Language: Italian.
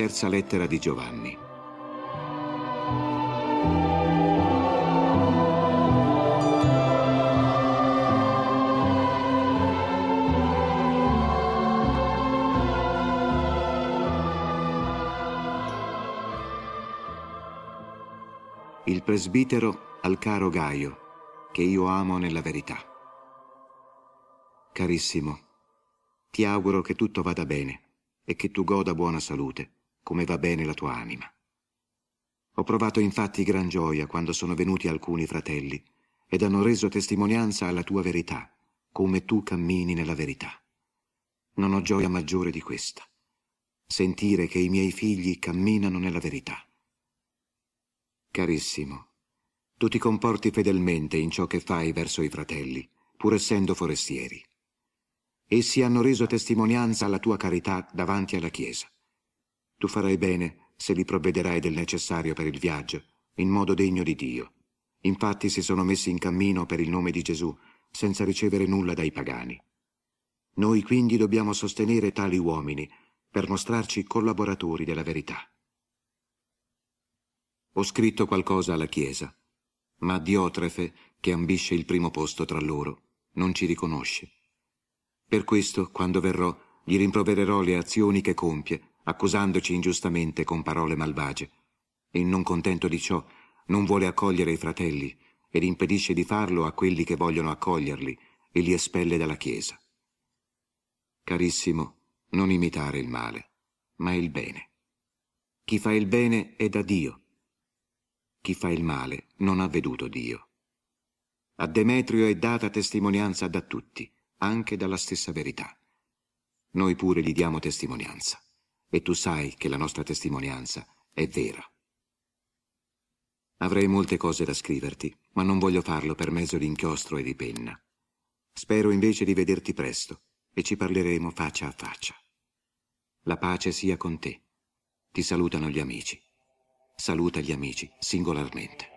Terza lettera di Giovanni. Il presbitero al caro Gaio, che io amo nella verità. Carissimo, ti auguro che tutto vada bene e che tu goda buona salute, come va bene la tua anima. Ho provato infatti gran gioia quando sono venuti alcuni fratelli ed hanno reso testimonianza alla tua verità, come tu cammini nella verità. Non ho gioia maggiore di questa, sentire che i miei figli camminano nella verità. Carissimo, tu ti comporti fedelmente in ciò che fai verso i fratelli, pur essendo forestieri. Essi hanno reso testimonianza alla tua carità davanti alla Chiesa. Tu farai bene se li provvederai del necessario per il viaggio, in modo degno di Dio. Infatti si sono messi in cammino per il nome di Gesù, senza ricevere nulla dai pagani. Noi quindi dobbiamo sostenere tali uomini per mostrarci collaboratori della verità. Ho scritto qualcosa alla Chiesa, ma Diotrefe, che ambisce il primo posto tra loro, non ci riconosce. Per questo, quando verrò, gli rimprovererò le azioni che compie, accusandoci ingiustamente con parole malvagie. E non contento di ciò, non vuole accogliere i fratelli ed impedisce di farlo a quelli che vogliono accoglierli e li espelle dalla Chiesa. Carissimo, non imitare il male, ma il bene. Chi fa il bene è da Dio. Chi fa il male non ha veduto Dio. A Demetrio è data testimonianza da tutti anche dalla stessa verità. Noi pure gli diamo testimonianza, e tu sai che la nostra testimonianza è vera. Avrei molte cose da scriverti, ma non voglio farlo per mezzo di inchiostro e di penna. Spero invece di vederti presto e ci parleremo faccia a faccia. La pace sia con te. Ti salutano gli amici. Saluta gli amici singolarmente.